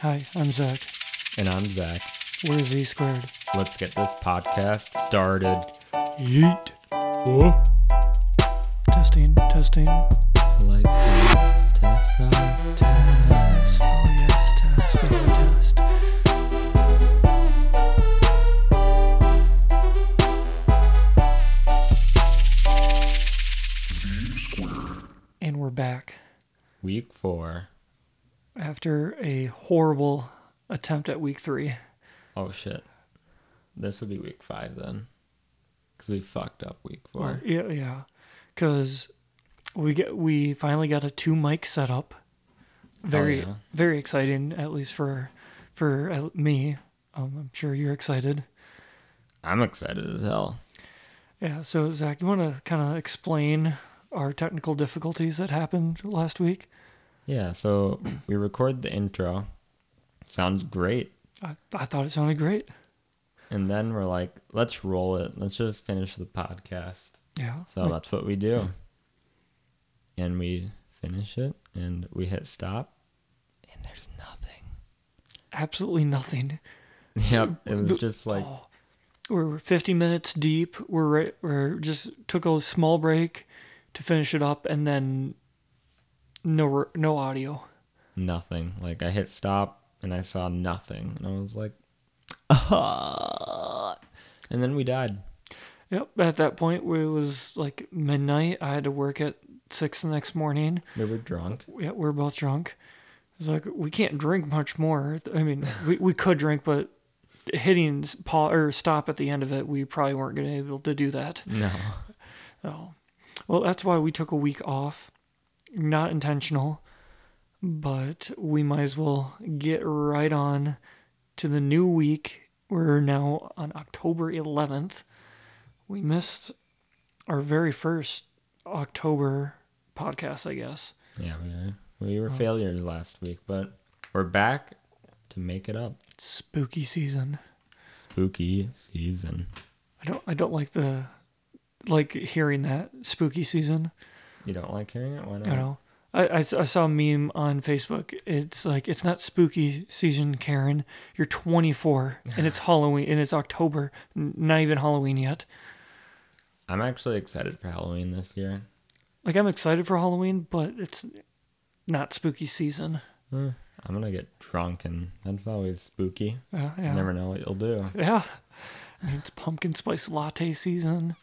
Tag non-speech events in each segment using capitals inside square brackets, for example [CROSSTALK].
Hi, I'm Zach. And I'm Zach. We're Z squared. Let's get this podcast started. Yeet. Testing, testing. Like test, test, uh, Test. Oh, yes, test. We have a test. And we're back Week four. After a horrible attempt at week three. Oh shit. This would be week five then. Because we fucked up week four. Yeah, yeah. Because we get we finally got a two mic setup. Very yeah. very exciting, at least for for uh, me. Um, I'm sure you're excited. I'm excited as hell. Yeah. So Zach, you want to kind of explain our technical difficulties that happened last week? Yeah, so we record the intro. Sounds great. I, I thought it sounded great. And then we're like, let's roll it. Let's just finish the podcast. Yeah. So like, that's what we do. And we finish it and we hit stop. And there's nothing. absolutely nothing. [LAUGHS] Yep. It was just like Oh, we're 50 minutes deep. We're right, we're just took a small break to finish it up, and then no no audio. nothing. Like I hit stop and I saw nothing, and I was like, and then we died. Yep. At that point, it was like midnight. I had to work at six the next morning. We were drunk. Yeah, we are both drunk. It's like we can't drink much more. I mean, we, we could drink, but hitting pause or stop at the end of it, we probably weren't going to be able to do that. No. [LAUGHS] Oh, well, that's why we took a week off. Not intentional, but we might as well get right on to the new week. We're now on October 11th. We missed our very first October podcast, I guess. Yeah, we were, we were failures last week, but we're back to make it up. It's spooky season. Spooky season. I don't I don't like the like hearing that spooky season. You don't like hearing it? Why not? I know. I, I, I saw a meme on Facebook. It's like it's not spooky season, Karen. You're 24 and it's [LAUGHS] Halloween and it's October. N- Not even Halloween yet. I'm actually excited for Halloween this year. Like I'm excited for Halloween, but it's not spooky season. Eh, I'm gonna get drunk, and that's always spooky. Uh, You yeah. never know what you'll do. Yeah. I mean, it's pumpkin spice latte season.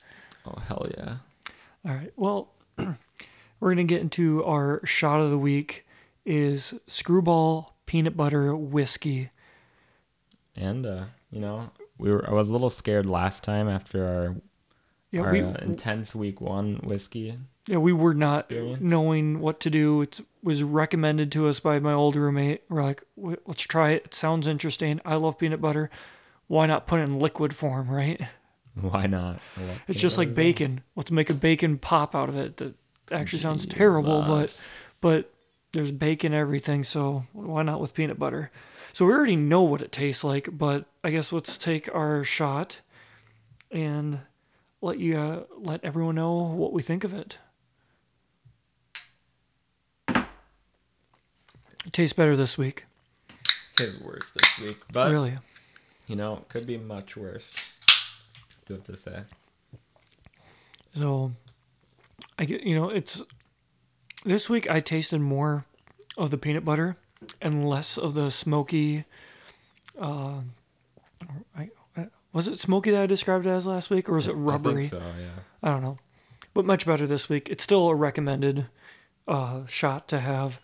Oh hell yeah! All right. Well, [CLEARS THROAT] we're gonna get into our shot of the week. Is Skrewball peanut butter whiskey. And uh, you know, we were. I was a little scared last time after our Yeah, our we uh, intense week one whiskey. yeah we were not experience. knowing what to do. It was recommended to us by my old roommate. We're like, let's try it. It sounds interesting. I love peanut butter. Why not put it in liquid form, right? [LAUGHS] Why not? I It's just like butter well. bacon. Let's make a bacon pop out of it. That actually sounds terrible, but but there's bacon everything, so why not with peanut butter? So we already know what it tastes like, but I guess let's take our shot and let you uh, let everyone know what we think of it. It tastes better this week, tastes worse this week, but really. you know, it could be much worse. Do you have to say? So I get you know it's this week I tasted more of the peanut butter and less of the smoky. Uh, I, I, was it smoky that I described it as last week, or was it rubbery? I think so. Yeah. I don't know, but much better this week. It's still a recommended uh, shot to have.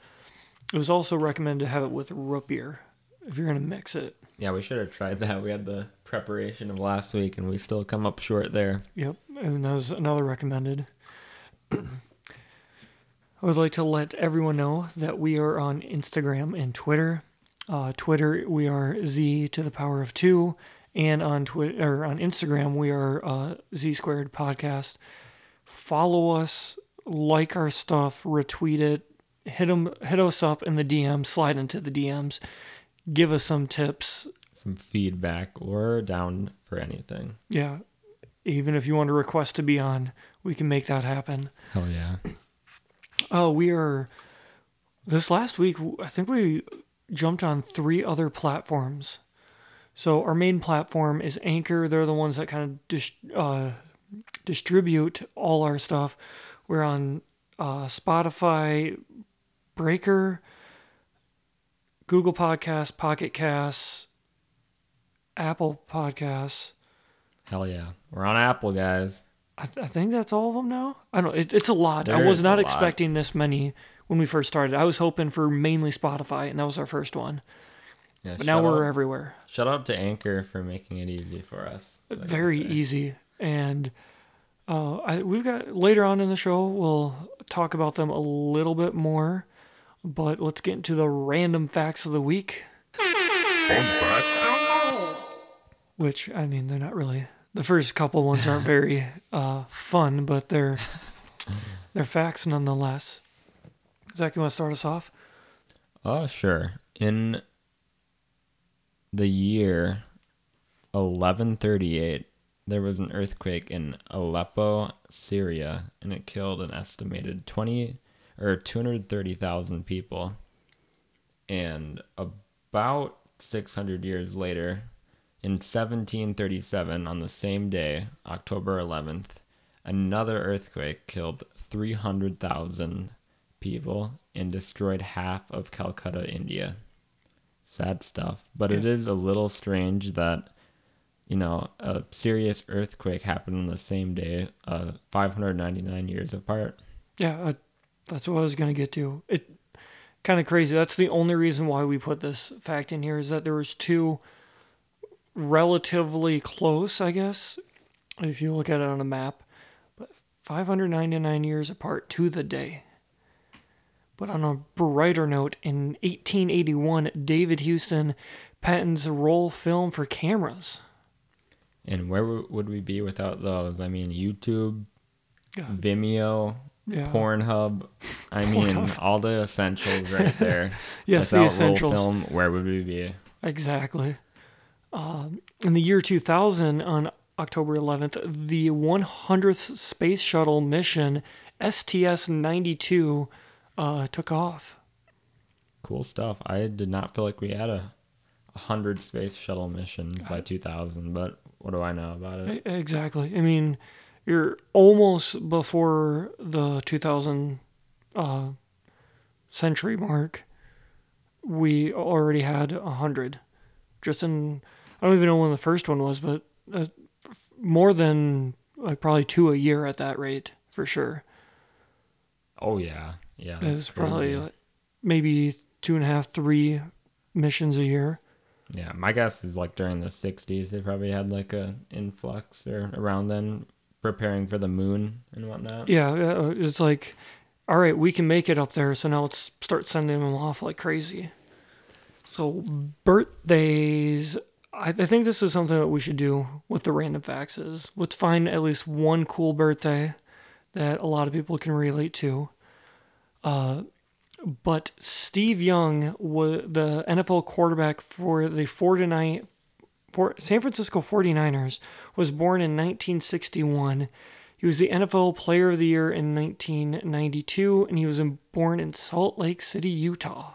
It was also recommended to have it with root beer if you're gonna mix it. Yeah, we should have tried that. We had the preparation of last week, and we still come up short there. Yep, and that was another recommended. [CLEARS THROAT] I would like to let everyone know that we are on Instagram and Twitter. Uh, Twitter, we are Z to the power of two, and on Twitter or on Instagram, we are uh, Z squared podcast. Follow us, like our stuff, retweet it, hit 'em- hit us up in the DMs, slide into the DMs, give us some tips, Some feedback or down for anything. Yeah. Even if you want to request to be on, we can make that happen. Hell yeah. Oh, we are this last week I think we jumped on three other platforms. So our main platform is Anchor. They're the ones that kind of dis- uh, distribute all our stuff. We're on uh, Spotify, Breaker, Google Podcasts, Pocket Casts, Apple Podcasts. Hell yeah. We're on Apple, guys. I, th- I think that's all of them now. I don't. It, it's a lot. I was not a lot. expecting this many when we first started. I was hoping for mainly Spotify, and that was our first one. Yeah, But now we're out, everywhere. shout out to Anchor for making it easy for us. like Very easy, and uh, I, we've got later on in the show we'll talk about them a little bit more. But let's get into the random facts of the week. Which I mean, they're not really. The first couple ones aren't [LAUGHS] very uh, fun, but they're [LAUGHS] they're facts nonetheless. Zach, you want to start us off? Oh, sure. In the year 1138, there was an earthquake in Aleppo, Syria, and it killed an estimated 20 or 230,000 people. And about 600 years later, in 1737, on the same day, October 11th, another earthquake killed 300,000 people and destroyed half of Calcutta, India. Sad stuff. But it Yeah. is a little strange that, you know, a serious earthquake happened on the same day, uh, 599 years apart. Yeah, I, that's what I was gonna get to. It kind of crazy. That's the only reason why we put this fact in here is that there was two relatively close, I guess, if you look at it on a map, but 599 years apart to the day. But on a brighter note, in 1881, David Houston patents roll film for cameras. And where would we be without those? I mean, YouTube, Yeah. Vimeo, Yeah. Pornhub. I [LAUGHS] mean, all the essentials right there. [LAUGHS] Yes, the essentials. Roll film, where would we be? Exactly. Um, in the year 2000, on October 11th, the 100th space shuttle mission, STS 92, uh, took off. Cool stuff. I did not feel like we had a, a hundred space shuttle mission Uh, by 2000, but what do I know about it? Exactly. I mean, you're almost before the 2000 uh, century mark. We already had a hundred. Just in, I don't even know when the first one was, but uh, f- more than like probably two a year at that rate for sure. Oh yeah, yeah. That's probably like maybe two and a half, three missions a year. Yeah, my guess is like during the 60s, they probably had like a influx or around then, preparing for the moon and whatnot. Yeah, uh, it's like, all right, we can make it up there, so now let's start sending them off like crazy. So birthdays, I, I think this is something that we should do with the random facts. Is let's find at least one cool birthday that a lot of people can relate to. Uh, but Steve Young was the NFL quarterback for the 49 for San Francisco 49ers was born in 1961. He was the NFL Player of the Year in 1992 and he was in, born in Salt Lake City, Utah.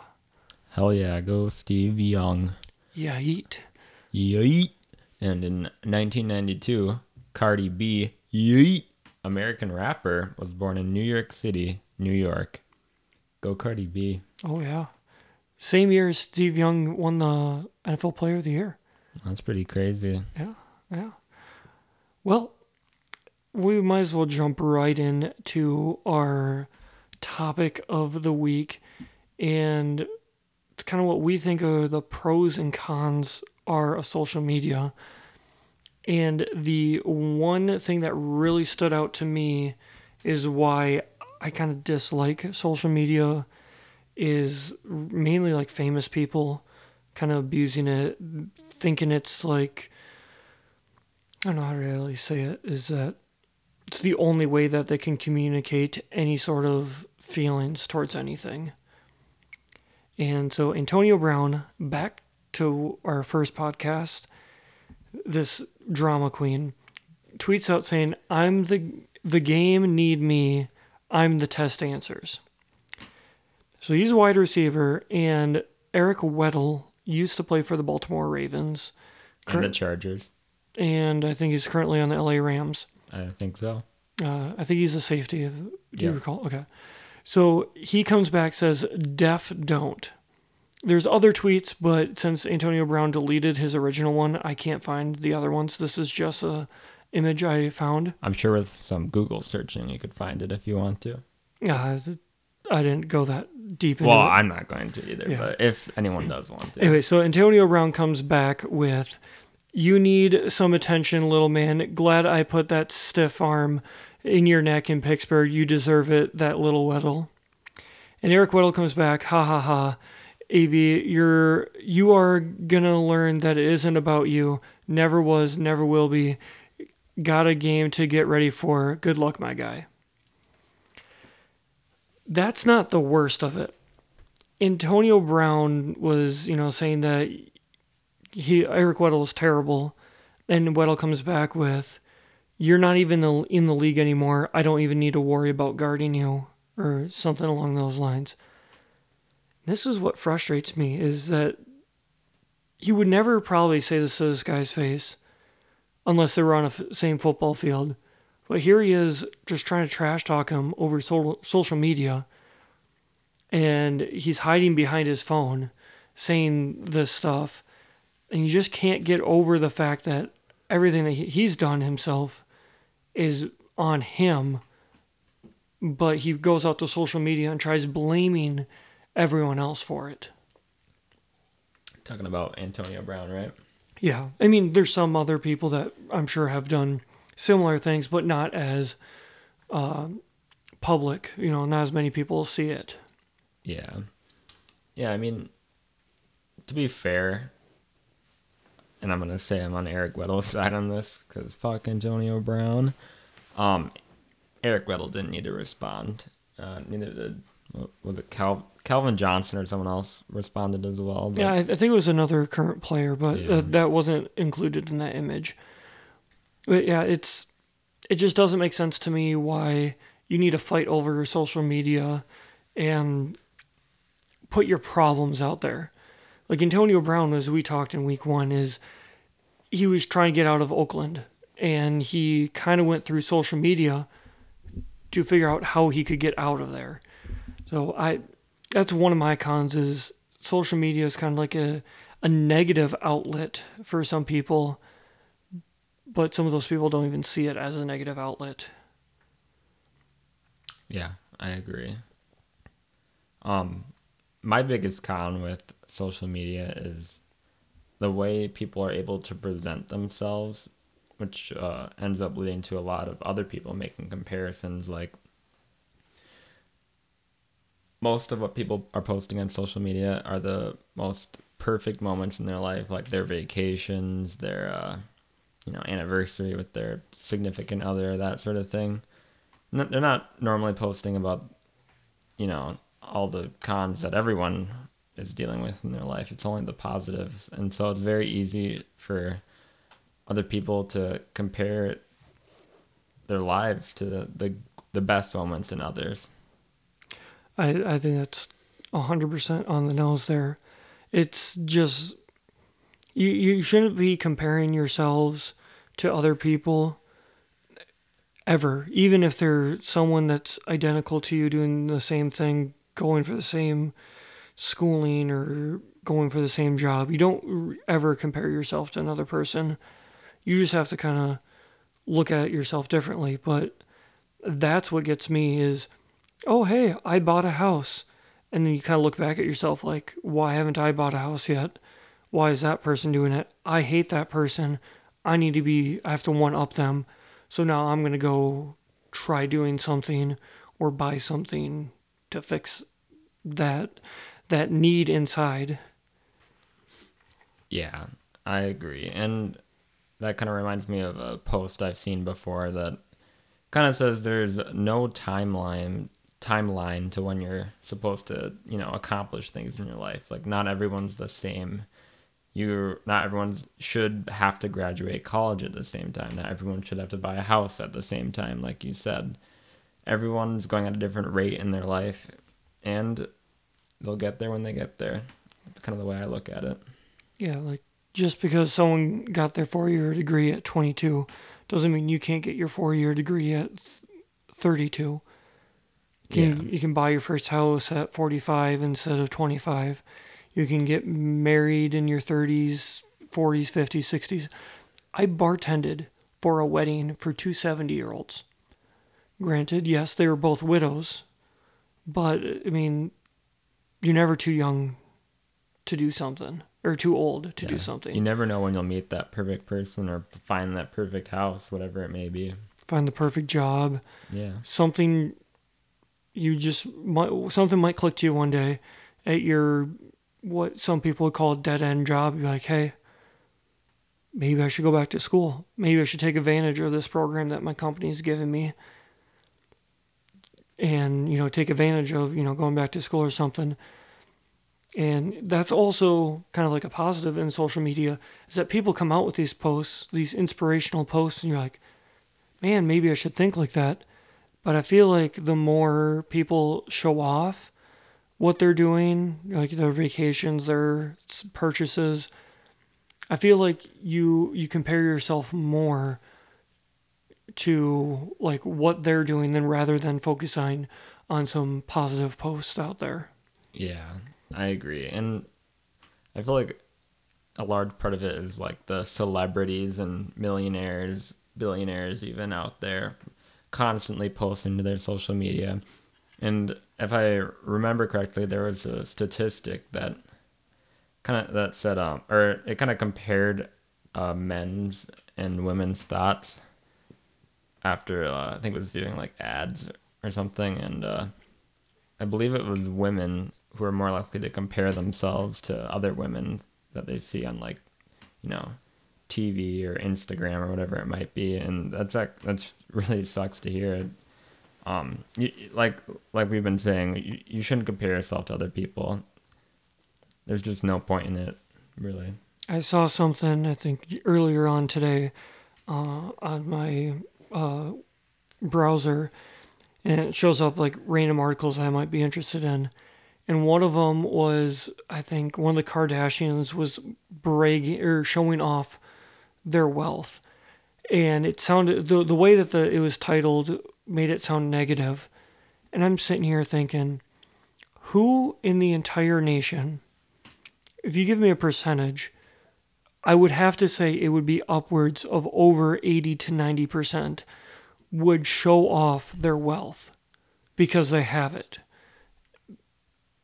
Hell yeah, go Steve Young. Yeah, yeet. Yeet. And in 1992, Cardi B, Yeet, American rapper, was born in New York City, New York. Go Cardi B. Oh yeah. Same year as Steve Young won the NFL Player of the Year. That's pretty crazy. Yeah, yeah. Well, we might as well jump right into our topic of the week. And it's kind of what we think are the pros and cons are of social media. And the one thing that really stood out to me is why I kind of dislike social media is mainly like famous people kind of abusing it, thinking it's like I don't know how to really say it is that it's the only way that they can communicate any sort of feelings towards anything. And so Antonio Brown, back to our first podcast, this drama queen tweets out saying, "I'm the the game need me. I'm the test answers." So he's a wide receiver, and Eric Weddle used to play for the Baltimore Ravens, And the Chargers. and I think he's currently on the LA Rams. I think so. Uh, I think he's a safety. If, do you recall? Okay. So he comes back says, "Deaf don't." There's other tweets, but since Antonio Brown deleted his original one, I can't find the other ones. This is just a image I found. I'm sure with some Google searching you could find it if you want to. Uh, I didn't go that deep into Well, it. I'm not going to either, Yeah. but if anyone does want to. Anyway, so Antonio Brown comes back with, "You need some attention, little man. Glad I put that stiff arm in your neck in Pittsburgh. You deserve it, that little Weddle." And Eric Weddle comes back, "Ha ha ha, AB, you're you are gonna learn that it isn't about you. Never was, never will be. Got a game to get ready for. Good luck, my guy." That's not the worst of it. Antonio Brown was, you know, saying that he Eric Weddle is terrible, and Weddle comes back with, "You're not even in the league anymore. I don't even need to worry about guarding you," or something along those lines. This is what frustrates me is that he would never probably say this to this guy's face, unless they were on a f- same football field. But here he is, just trying to trash talk him over social social media. And he's hiding behind his phone saying this stuff. And you just can't get over the fact that everything that he- he's done himself is on him. But he goes out to social media and tries blaming everyone else for it Talking about Antonio Brown, right? yeah i mean there's some other people that i'm sure have done similar things but not as uh, public you know not as many people see it Yeah. Yeah, I mean, to be fair, and I'm going to say I'm on Eric Weddle's [LAUGHS] side on this because fuck Antonio Brown. Um, Eric Weddle didn't need to respond. Uh, neither did, what was it Cal- Calvin Johnson or someone else responded as well. But Yeah, I, I think it was another current player, but Yeah. uh, that wasn't included in that image. But yeah, it's it just doesn't make sense to me why you need to fight over social media and put your problems out there. Like Antonio Brown, as we talked in week one, is he was trying to get out of Oakland, and he kind of went through social media to figure out how he could get out of there. So I, that's one of my cons is social media is kind of like a a negative outlet for some people, but some of those people don't even see it as a negative outlet. Yeah, I agree. Um, my biggest con with social media is the way people are able to present themselves, which uh, ends up leading to a lot of other people making comparisons. Like most of what people are posting on social media are the most perfect moments in their life, like their vacations, their uh, you know anniversary with their significant other, that sort of thing. N- They're not normally posting about you know all the cons that everyone is dealing with in their life. It's only the positives, and so it's very easy for other people to compare their lives to the the, the best moments in others. I I think that's hundred percent on the nose there. It's just you you shouldn't be comparing yourselves to other people ever, even if they're someone that's identical to you doing the same thing, going for the same schooling or going for the same job. You don't ever compare yourself to another person. You just have to kind of look at yourself differently, but that's what gets me is oh hey i bought a house. And then you kind of look back at yourself like why haven't i bought a house yet? Why is that person doing it? I hate that person. I need to be i have to one up them. So now i'm going to go try doing something or buy something to fix that that need inside. Yeah, I agree. And that kind of reminds me of a post I've seen before that kind of says there's no timeline timeline to when you're supposed to, you know, accomplish things in your life. Like not everyone's the same. You're not everyone should have to graduate college at the same time. Not everyone should have to buy a house at the same time like you said. Everyone's going at a different rate in their life and they'll get there when they get there. That's kind of the way I look at it. Yeah, like just because someone got their four year degree at 22 doesn't mean you can't get your four year degree at 32. You can, Yeah. you can buy your first house at 45 instead of 25. You can get married in your 30s, 40s, 50s, 60s. I bartended for a wedding for two 70 year olds. Granted, yes, they were both widows, but I mean, you're never too young to do something or too old to do something. You never know when you'll meet that perfect person or find that perfect house, whatever it may be. Find the perfect job. Yeah. something you just might something might click to you one day at your what some people would call dead end job. You're like, hey, maybe I should go back to school. Maybe I should take advantage of this program that my company's given me. And, you know, take advantage of, you know, going back to school or something. And that's also kind of like a positive in social media is that people come out with these posts, these inspirational posts, and you're like, man, maybe I should think like that. But I feel like the more people show off what they're doing, like their vacations, their purchases, I feel like you you compare yourself more to like what they're doing than rather than focusing on some positive post out there. Yeah, I agree. And I feel like a large part of it is like the celebrities and millionaires, billionaires even out there constantly posting to their social media. And if I remember correctly, there was a statistic that kind of that said um or it kind of compared uh, men's and women's thoughts after uh, I think it was viewing like ads or something and uh I believe it was women who are more likely to compare themselves to other women that they see on like, you know, TV or Instagram or whatever it might be, and that's that's really sucks to hear. Um, you, like like we've been saying, you, you shouldn't compare yourself to other people. There's just no point in it, really. I saw something I think earlier on today uh, on my uh, browser, and it shows up like random articles I might be interested in. And one of them was I think one of the Kardashians was bragging or showing off their wealth, and it sounded the the way that the it was titled made it sound negative. and I'm sitting here thinking, who in the entire nation, if you give me a percentage, I would have to say it would be upwards of over 80 to 90% would show off their wealth because they have it.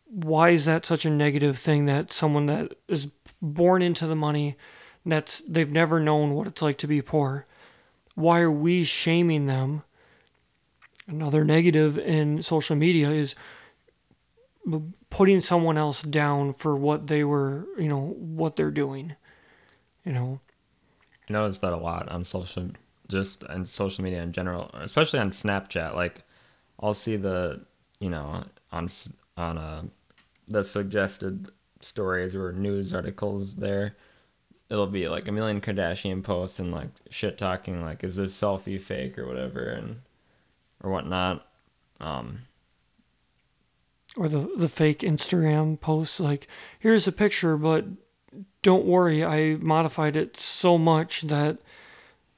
Why is that such a negative thing that someone that is born into the money that's they've never known what it's like to be poor? Why are we shaming them? Another negative in social media is putting someone else down for what they were, you know, what they're doing. You know, I notice that a lot on social, just on social media in general, especially on Snapchat. Like, I'll see the, you know, on on uh, the suggested stories or news articles there. It'll be like a million Kardashian posts and like shit talking, like is this selfie fake or whatever, and or whatnot. Um, or the the fake Instagram posts like here's a picture but don't worry I modified it so much that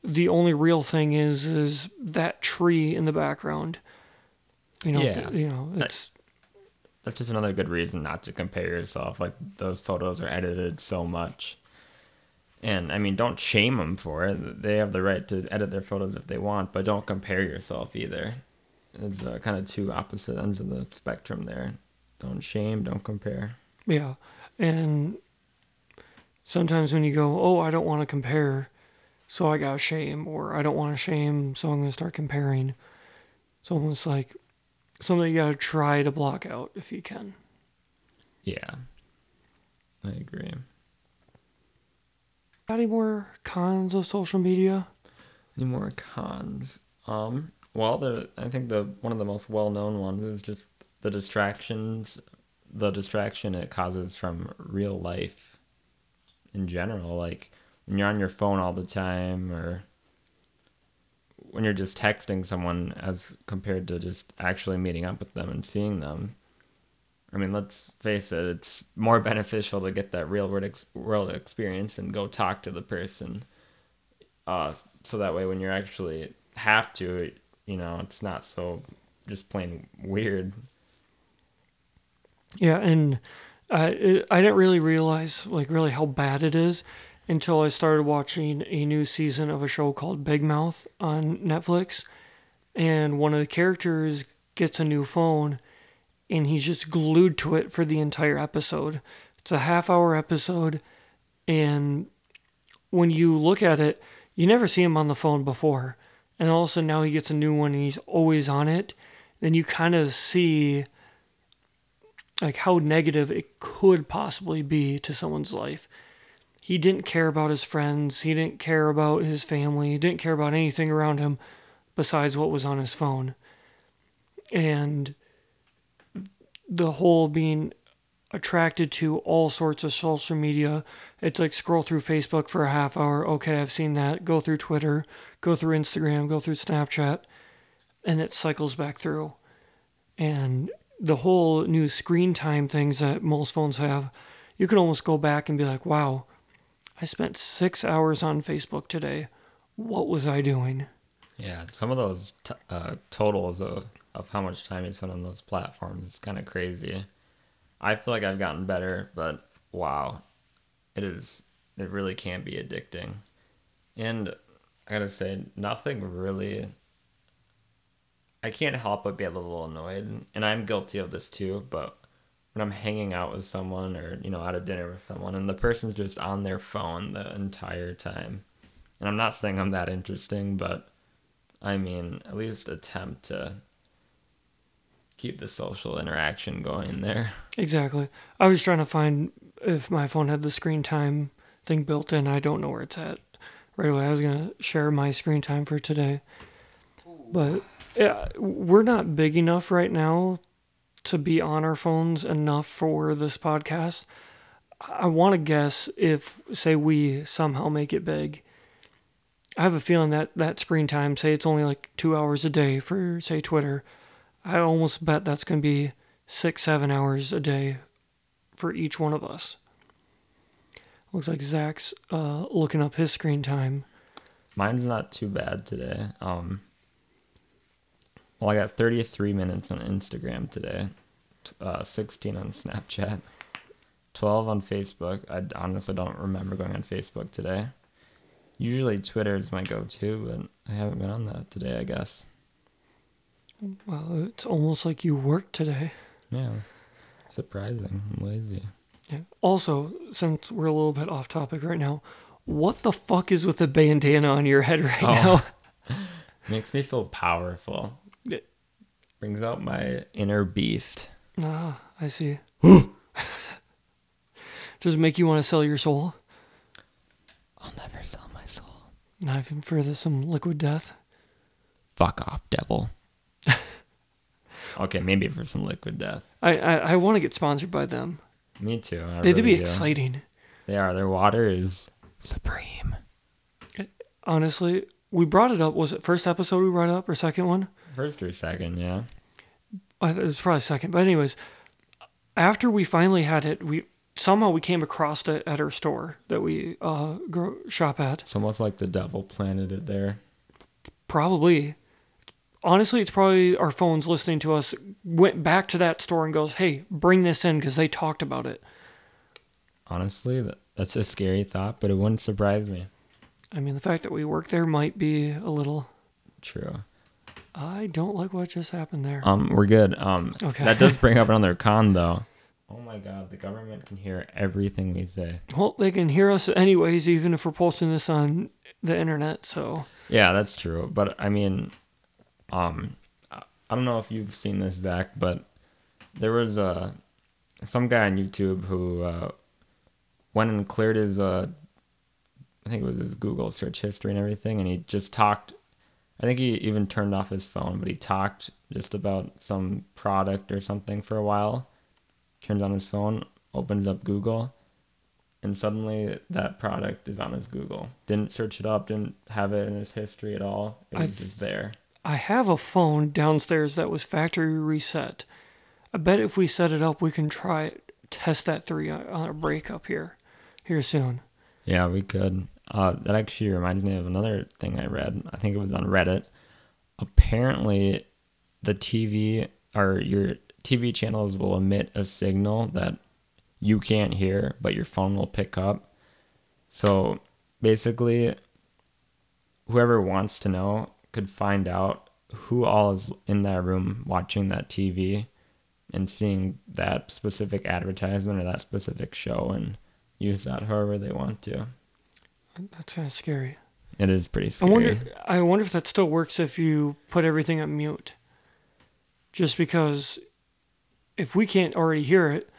the only real thing is is that tree in the background you know Yeah. you know it's that's just another good reason not to compare yourself. Like those photos are edited so much. And I mean, don't shame them for it. They have the right to edit their photos if they want, but don't compare yourself either. It's uh, kind of two opposite ends of the spectrum there. Don't shame, don't compare. yeah and sometimes when you go oh I don't want to compare so I got shame or I don't want to shame so I'm going to start comparing it's almost like something you got to try to block out if you can Yeah, I agree. Got any more cons of social media Any more cons? Um, well, the I think the one of the most well-known ones is just the distractions, the distraction it causes from real life in general. Like when you're on your phone all the time, or when you're just texting someone, as compared to just actually meeting up with them and seeing them. I mean, let's face it, it's more [LAUGHS] beneficial to get that real world, ex- world experience and go talk to the person. Uh, so that way, when you're actually have to, you know, it's not so just plain weird. Yeah, and I it, I didn't really realize like really how bad it is until I started watching a new season of a show called Big Mouth on Netflix, and one of the characters gets a new phone, and he's just glued to it for the entire episode. It's a half hour episode, and when you look at it, you never see him on the phone before, and all of a sudden now he gets a new one and he's always on it. Then you kind of see like how negative it could possibly be to someone's life. He didn't care about his friends, he didn't care about his family, he didn't care about anything around him besides what was on his phone. And the whole being attracted to all sorts of social media. It's like scroll through Facebook for a half hour. Okay, I've seen that. Go through Twitter, go through Instagram, go through Snapchat, and it cycles back through. And the whole new screen time things that most phones have, you can almost go back and be like, wow, I spent six hours on Facebook today. What was I doing? Yeah, some of those t- uh, totals of, of how much time you spend on those platforms is kind of crazy. I feel like I've gotten better, but wow, it is. It really can be addicting, and I gotta say, nothing really. I can't help but be a little annoyed, and I'm guilty of this too. But when I'm hanging out with someone, or you know, at a dinner with someone, and the person's just on their phone the entire time, and I'm not saying I'm that interesting, but I mean, at least attempt to keep the social interaction going there. Exactly. I was trying to find if my phone had the screen time thing built in. I don't know where it's at right away. I was to share my screen time for today. But yeah, we're not big enough right now to be on our phones enough for this podcast. I want to guess if, say, we somehow make it big. I have a feeling that that screen time, say it's only like two hours a day for, say, Twitter I almost bet that's going to be six, seven hours a day for each one of us. Looks like Zach's uh, looking up his screen time. Mine's not too bad today. Um, well, I got 33 minutes on Instagram today, uh, 16 on Snapchat, 12 on Facebook. I honestly don't remember going on Facebook today. Usually Twitter is my go-to, but I haven't been on that today. I guess. Well, it's almost like you worked today. Yeah. Surprising. I'm lazy. Yeah. Also, since we're a little bit off topic right now, what the fuck is with the bandana on your head right oh. now? [LAUGHS] [LAUGHS] Makes me feel powerful. It brings out my inner beast. Ah, I see. [GASPS] Does it make you want to sell your soul? I'll never sell my soul. Not even for some liquid death. Fuck off, devil. Okay, maybe for some liquid death. I I, I want to get sponsored by them. Me too. I They'd really be do. exciting. They are. Their water is supreme. Honestly, we brought it up. Was it first episode we brought up or second one? First or second, yeah. It was probably second. But anyways, after we finally had it, we somehow we came across it at our store that we uh grow, shop at. It's almost like the devil planted it there. Probably honestly, it's probably our phones listening to us went back to that store and goes, "Hey, bring this in because they talked about it." Honestly, that's a scary thought, but it wouldn't surprise me. I mean, the fact that we work there might be a little true. I don't like what just happened there. Um, we're good. Um, okay. That does bring up [LAUGHS] another con, though. Oh my God, the government can hear everything we say. Well, they can hear us anyways, even if we're posting this on the internet. So. Yeah, that's true. But I mean, um, I don't know if you've seen this, Zach, but there was a uh, some guy on YouTube who uh, went and cleared his uh, I think it was his Google search history and everything, and he just talked. I think he even turned off his phone, but he talked just about some product or something for a while. Turns on his phone, opens up Google, and suddenly that product is on his Google. Didn't search it up, didn't have it in his history at all. It was I've, just there. I have a phone downstairs that was factory reset. I bet if we set it up, we can try test that three on a break up here, here soon. Yeah, we could. Uh, that actually reminds me of another thing I read. I think it was on Reddit. Apparently, the TV or your TV channels will emit a signal that you can't hear, but your phone will pick up. So basically, whoever wants to know could find out who all is in that room watching that TV and seeing that specific advertisement or that specific show and use that however they want to. That's kind of scary. It is pretty I scary. wonder. I wonder if that still works if you put everything on mute. Just because, if we can't already hear it,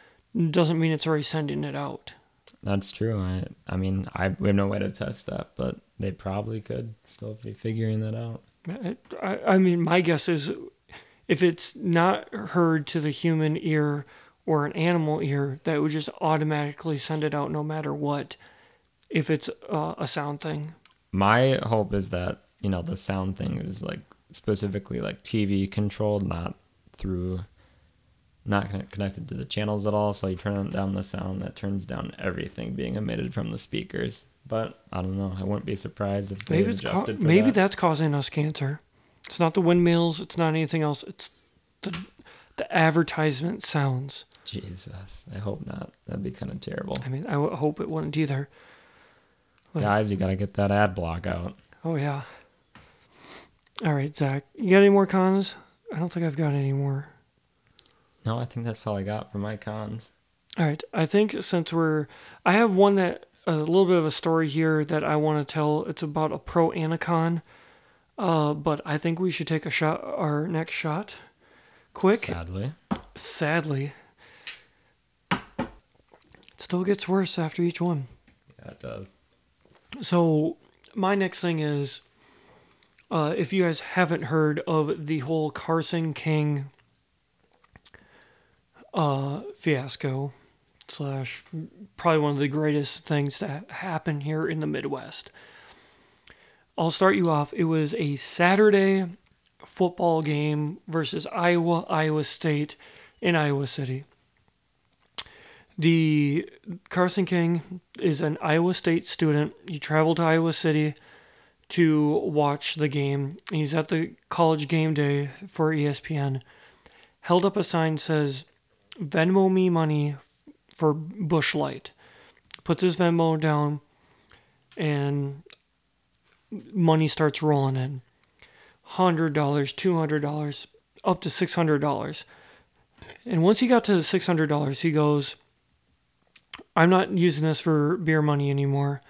doesn't mean it's already sending it out. That's true. I I mean, I we have no way to test that, but they probably could still be figuring that out. I, I mean, my guess is, if it's not heard to the human ear or an animal ear, that it would just automatically send it out no matter what. If it's uh, a sound thing, My hope is that, you know, the sound thing is like specifically like TV controlled, not through not connected to the channels at all. So you turn down the sound that turns down everything being emitted from the speakers. But I don't know. I wouldn't be surprised if maybe it's ca- maybe that. that's causing us cancer. It's not the windmills. It's not anything else. It's the the advertisement sounds. Jesus, I hope not. That'd be kind of terrible. I mean, I hope it wouldn't either. Well- Guys, you gotta get that ad block out. Oh yeah. All right, Zach. You got any more cons? I don't think I've got any more. No, I think that's all I got for my cons. All right. I think since we're, I have one that a little bit of a story here that I want to tell. It's about a pro and a con. Uh, but I think we should take a shot. Our next shot, quick. Sadly. Sadly, it still gets worse after each one. Yeah, it does. So my next thing is, uh, if you guys haven't heard of the whole Carson King uh, fiasco, slash probably one of the greatest things that happened here in the Midwest. I'll start you off. It was a Saturday football game versus Iowa, Iowa State in Iowa City. The Carson King is an Iowa State student. He traveled to Iowa City to watch the game. He's at the college game day for ESPN. Held up a sign says, "Venmo me money for Busch Light." Puts his Venmo down, and money starts rolling in. Hundred dollars, two hundred dollars, up to six hundred dollars. And once he got to six hundred dollars, he goes, I'm not using this for beer money anymore.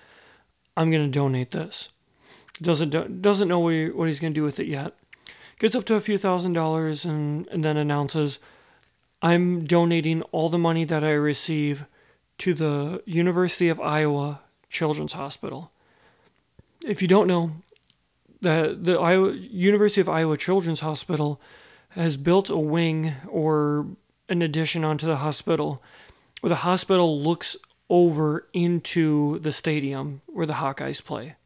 I'm gonna donate this. Doesn't do- doesn't know what, what he's gonna do with it yet. Gets up to a few thousand dollars and and then announces, I'm donating all the money that I receive to the University of Iowa Children's Hospital. If you don't know, the the Iowa University of Iowa Children's Hospital has built a wing or an addition onto the hospital where the hospital looks over into the stadium where the Hawkeyes play.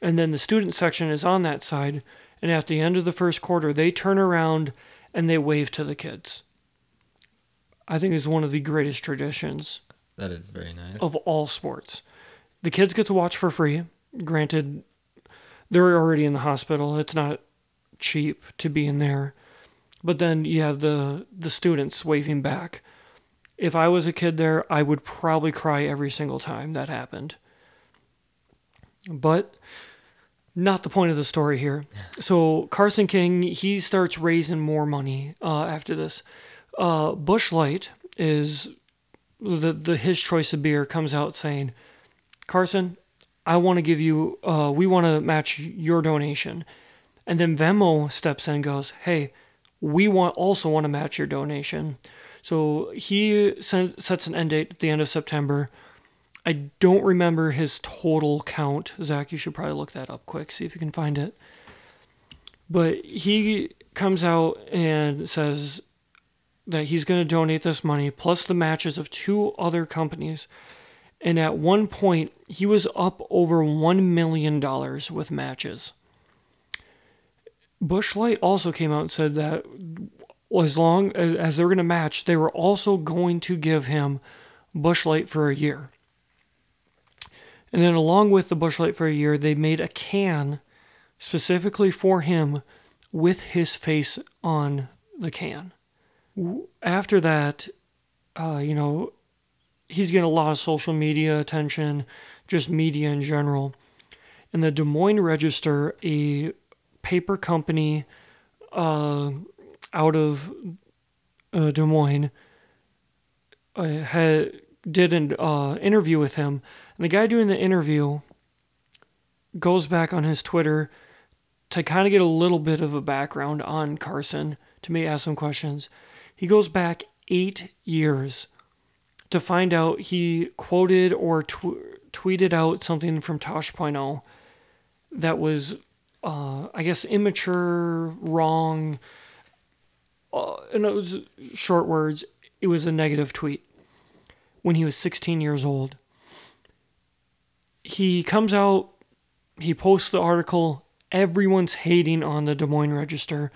And then the student section is on that side. And at the end of the first quarter, they turn around and they wave to the kids. I think is one of the greatest traditions That is very nice. of all sports. The kids get to watch for free. Granted, they're already in the hospital. It's not cheap to be in there. But then you have the the students waving back. If I was a kid there, I would probably cry every single time that happened. But not the point of the story here. [LAUGHS] So Carson King, he starts raising more money uh, after this. Uh, Busch Light is the the his choice of beer comes out saying, Carson, I want to give you, uh, we want to match your donation, and then Venmo steps in and goes, Hey, we want also want to match your donation. So he sen- sets an end date at the end of September. I don't remember his total count. Zach, you should probably look that up quick, see if you can find it. But he comes out and says that he's going to donate this money plus the matches of two other companies. And at one point, he was up over $1 million with matches. Busch Light also came out and said that as long as they're going to match, they were also going to give him Busch Light for a year. And then, along with the Busch Light for a year, they made a can specifically for him with his face on the can. After that, uh, you know, he's getting a lot of social media attention, just media in general. And the Des Moines Register, a paper company uh, out of uh, Des Moines, uh, had did an uh, interview with him, and the guy doing the interview goes back on his Twitter to kind of get a little bit of a background on Carson to me ask some questions. He goes back eight years to find out he quoted or tw- tweeted out something from Tosh.0 that was, uh, I guess, immature, wrong. Uh, in those short words, it was a negative tweet when he was 16 years old. He comes out, he posts the article. Everyone's hating on the Des Moines Register.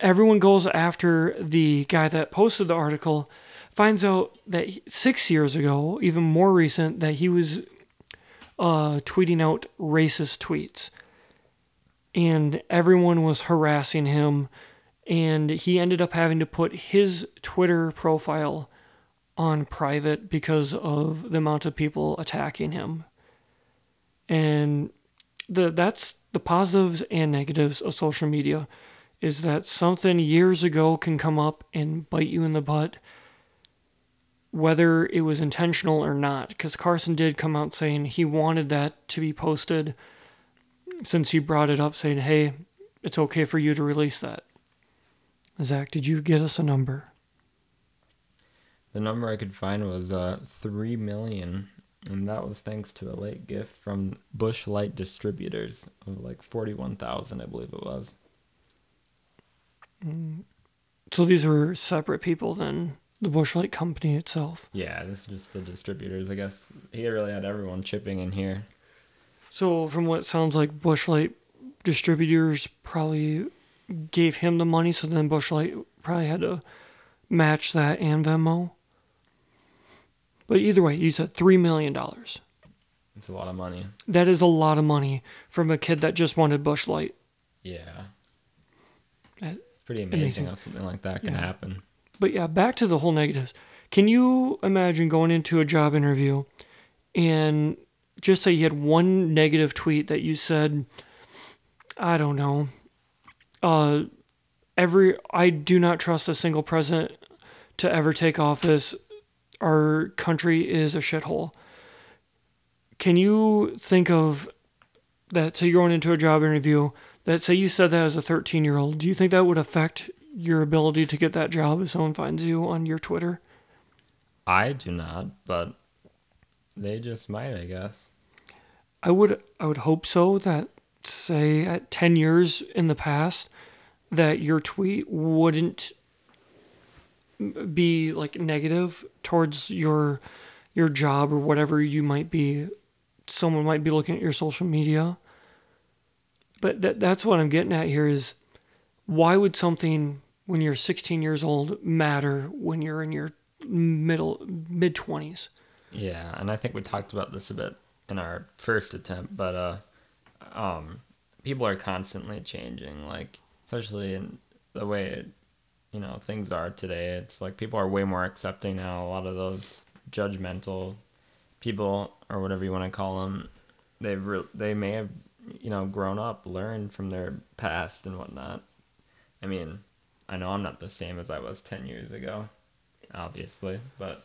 Everyone goes after the guy that posted the article finds out that six years ago, even more recent, that he was uh, tweeting out racist tweets. And everyone was harassing him. And he ended up having to put his Twitter profile on private because of the amount of people attacking him. And the that's the positives and negatives of social media is that something years ago can come up and bite you in the butt whether it was intentional or not, because Carson did come out saying he wanted that to be posted since he brought it up, saying, hey, it's okay for you to release that. Zach, did you get us a number? The number I could find was uh, 3 million, and that was thanks to a late gift from Busch Light Distributors of like 41,000, I believe it was. Mm. So these were separate people then the Busch Light company itself. Yeah, this is just the distributors, I guess. He really had everyone chipping in here. So, from what sounds like, Busch Light distributors probably gave him the money, so then Busch Light probably had to match that and Venmo. But either way, you said $3 million. It's a lot of money. That is a lot of money from a kid that just wanted Busch Light. Yeah. Pretty amazing, amazing, how something like that can yeah. happen. But yeah, back to the whole negatives. Can you imagine going into a job interview and just say you had one negative tweet that you said, I don't know, uh, every I do not trust a single president to ever take office. Our country is a shithole. Can you think of that? So you're going into a job interview. That say you said that as a 13 year old. Do you think that would affect your ability to get that job if someone finds you on your Twitter? I do not, but they just might, I guess. I would I would hope so that say at 10 years in the past that your tweet wouldn't be like negative towards your your job or whatever you might be someone might be looking at your social media but that that's what I'm getting at here is why would something when you're 16 years old matter when you're in your middle mid 20s? Yeah, and I think we talked about this a bit in our first attempt, but uh, um, people are constantly changing, like especially in the way you know things are today. It's like people are way more accepting now. A lot of those judgmental people or whatever you want to call them, they've re- they may have you know grown up, learned from their past and whatnot. I mean, I know I'm not the same as I was 10 years ago, obviously, but.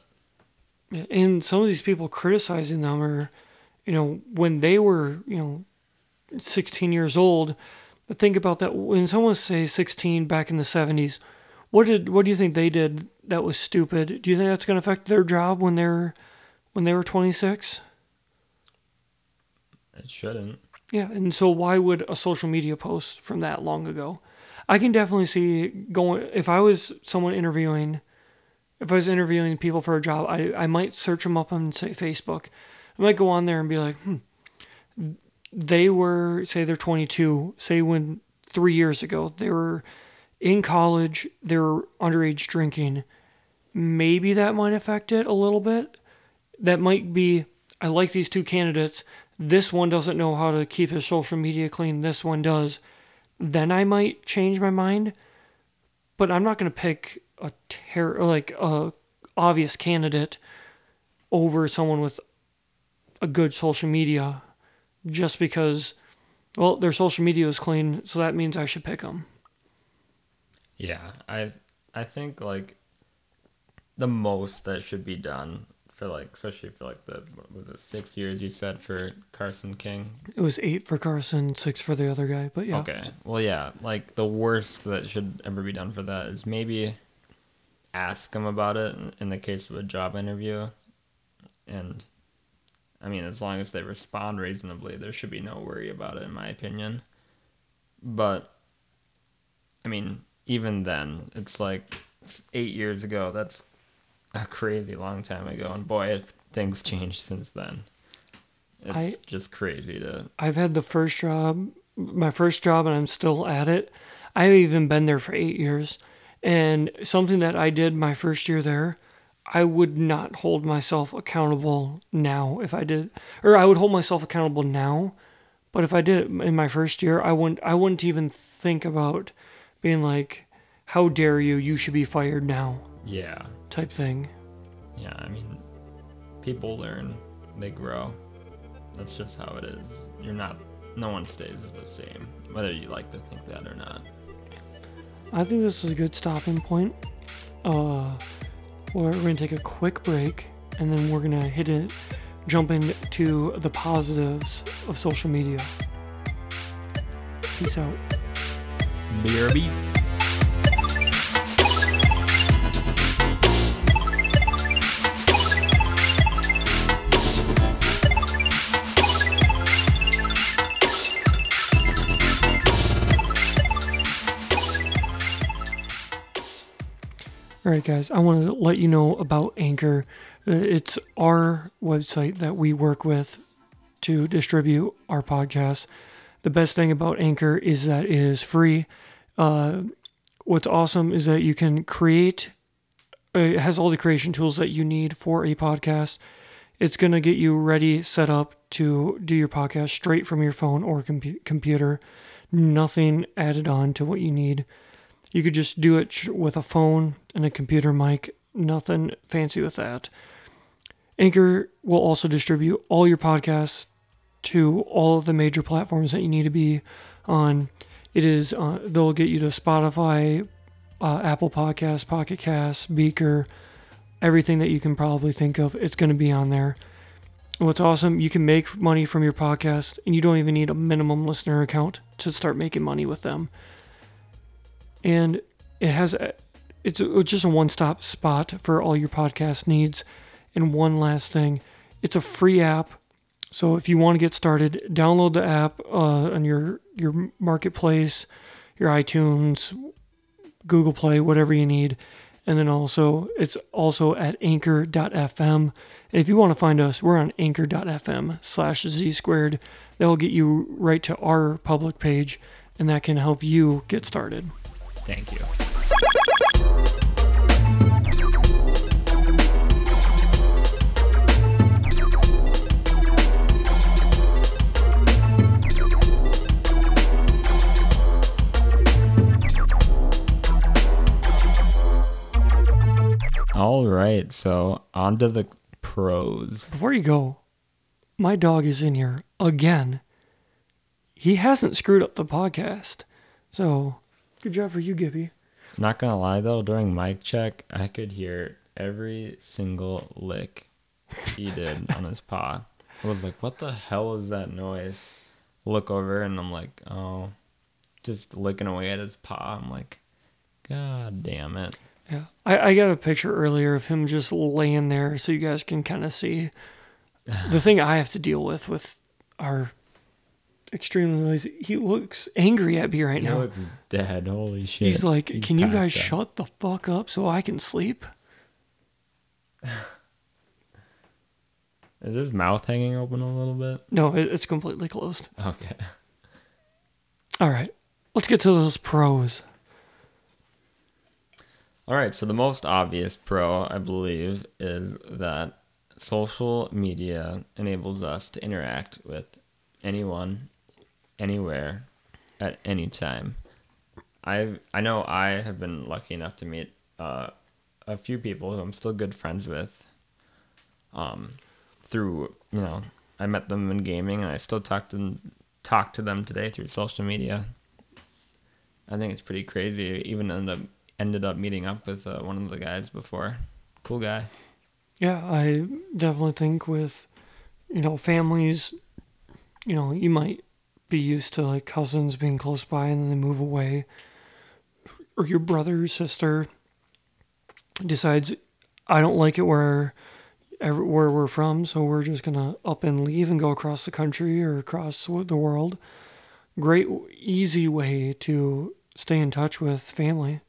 And some of these people criticizing them are, you know, when they were, you know, 16 years old. Think about that. When someone say 16 back in the 70s, what did what do you think they did that was stupid? Do you think that's going to affect their job when they're when they were 26? It shouldn't. Yeah, and so why would a social media post from that long ago I can definitely see going if I was someone interviewing, if I was interviewing people for a job, I I might search them up on say Facebook. I might go on there and be like, hmm, they were say they're 22. Say when three years ago they were in college they're underage drinking, maybe that might affect it a little bit. That might be I like these two candidates. This one doesn't know how to keep his social media clean. This one does. Then I might change my mind. But I'm not going to pick a ter- like a obvious candidate over someone with a good social media just because well their social media is clean so that means I should pick them. Yeah, I I think like the most that should be done for like especially for like the what was it six years you said for Carson King. It was eight for Carson, six for the other guy, but yeah. Okay. Well, yeah, like the worst that should ever be done for that is maybe ask them about it in- the case of a job interview, and I mean as long as they respond reasonably, there should be no worry about it in my opinion. But I mean, even then, it's like it's eight years ago. That's a crazy long time ago, and boy, if things changed since then. It's I- just crazy to I've had the first job, my first job, and I'm still at it. I've even been there for eight years. And something that I did my first year there, I would not hold myself accountable now if I did, or I would hold myself accountable now. But if I did it in my first year, I wouldn't. I wouldn't even think about being like, "How dare you? You should be fired now," yeah. type thing. Yeah, I mean, people learn, they grow. That's just how it is. You're not, no one stays the same, whether you like to think that or not. I think this is a good stopping point. Uh, we're going to take a quick break and then we're going to hit it, jump into the positives of social media. Peace out. BRB. All right, guys, I want to let you know about Anchor. Uh, It's our website that we work with to distribute our podcast. The best thing about Anchor is that it is free. Uh, what's awesome is that you can create, uh, it has all the creation tools that you need for a podcast. It's going to get you ready, set up to do your podcast straight from your phone or compu- computer. Nothing added on to what you need. You could just do it with a phone and a computer mic. Nothing fancy with that. Anchor will also distribute all your podcasts to all of the major platforms that you need to be on. It is uh, they'll get you to Spotify, uh, Apple Podcasts, Pocket Casts, Breaker, everything that you can probably think of. It's going to be on there. What's awesome, you can make money from your podcast, and you don't even need a minimum listener account to start making money with them and it has a, it's a, just a one-stop spot for all your podcast needs. And one last thing it's a free app. So if you want to get started download the app uh, on your your marketplace your itunes google play whatever you need. And then also it's also at anchor.fm and if you want to find us we're on anchor.fm slash z squared. That will get you right to our public page and that can help you get started Thank you. All right, so on to the pros. Before you go, my dog is in here again. He hasn't screwed up the podcast. So, good job for you, Gibby. Not gonna lie though, during mic check, I could hear every single lick he did on his paw. I was like, "What the hell is that noise?" Look over and I'm like, "Oh, just licking away at his paw." I'm like, "God damn it!" Yeah. I, I got a picture earlier of him just laying there so you guys can kind of see the thing I have to deal with with our extremely lazy. He looks angry at me right He now. looks dead. Holy shit! He's like, He "Can you guys out. shut the fuck up so I can sleep?" [LAUGHS] Is his mouth hanging open a little bit? No, it, it's completely closed. Okay. [LAUGHS] All right. Let's get to those pros. All right, so the most obvious pro, I believe, is that social media enables us to interact with anyone, anywhere, at any time. I I know I have been lucky enough to meet uh, a few people who I'm still good friends with. Um, through you know, I met them in gaming, and I still talk to them, talk to them today through social media. I think it's pretty crazy. Even ended up ended up meeting up with uh, one of the guys before. Cool guy. Yeah, I definitely think with, you know, families, you know, you might be used to like cousins being close by and then they move away, or your brother or sister decides, I don't like it where, where we're from, so we're just gonna up and leave and go across the country or across the world. Great, easy way to stay in touch with family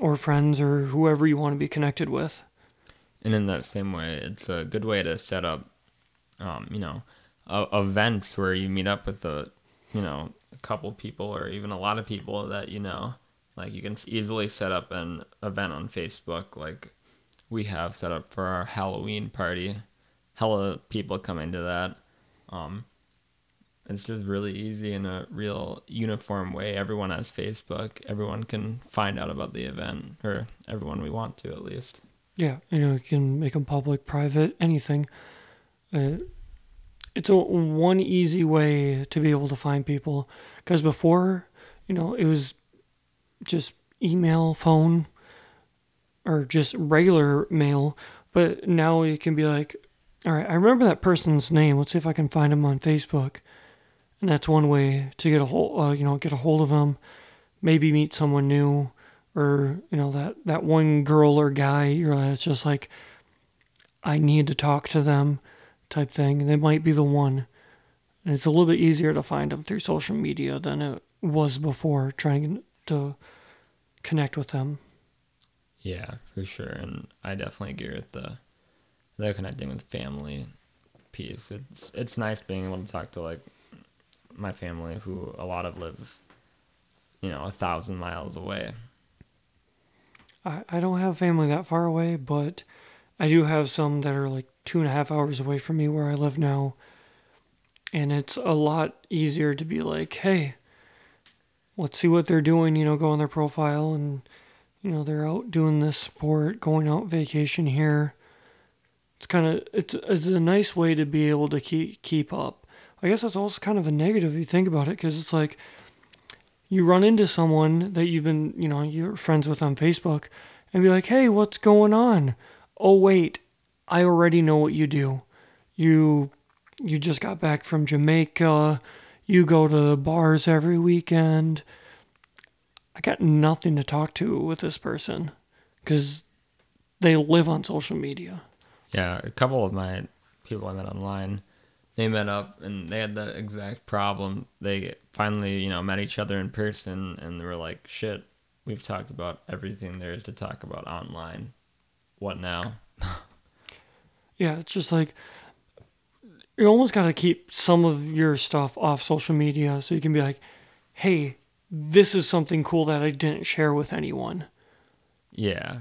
or friends or whoever you want to be connected with. And in that same way, it's a good way to set up, um, you know, uh, events where you meet up with a, you know, a couple people or even a lot of people that you know. Like you can easily set up an event on Facebook, like we have set up for our Halloween party. Hella people come into that. Um, it's just really easy in a real uniform way. Everyone has Facebook. Everyone can find out about the event, or everyone we want to at least. Yeah, you know, you can make them public, private, anything. Uh, it's a one easy way to be able to find people. Because before, you know, it was just email, phone, or just regular mail. But now you can be like, all right, I remember that person's name. Let's see if I can find him on Facebook and that's one way to get a hold, uh, you know, get a hold of them. Maybe meet someone new, or you know that that one girl or guy. You're it's just like, I need to talk to them, type thing. They might be the one. And it's a little bit easier to find them through social media than it was before trying to connect with them. Yeah, for sure. And I definitely agree with the the connecting with family piece. It's it's nice being able to talk to like my family, who a lot of live, you know, a thousand miles away. I, I don't have family that far away, but I do have some that are like two and a half hours away from me where I live now. And it's a lot easier to be like, hey, let's see what they're doing, you know, go on their profile and, you know, they're out doing this sport, going out vacation here. It's kind of, it's, it's a nice way to be able to keep, keep up. I guess that's also kind of a negative if you think about it, because it's like you run into someone that you've been, you know, you're friends with on Facebook, and be like, "Hey, what's going on?" Oh wait, I already know what you do. You you just got back from Jamaica. You go to bars every weekend. I got nothing to talk to with this person because they live on social media. Yeah, a couple of my people I met online they met up and they had that exact problem. They finally, you know, met each other in person and they were like, shit, we've talked about everything there is to talk about online. What now? [LAUGHS] yeah, it's just like you almost got to keep some of your stuff off social media so you can be like, hey, this is something cool that I didn't share with anyone. Yeah.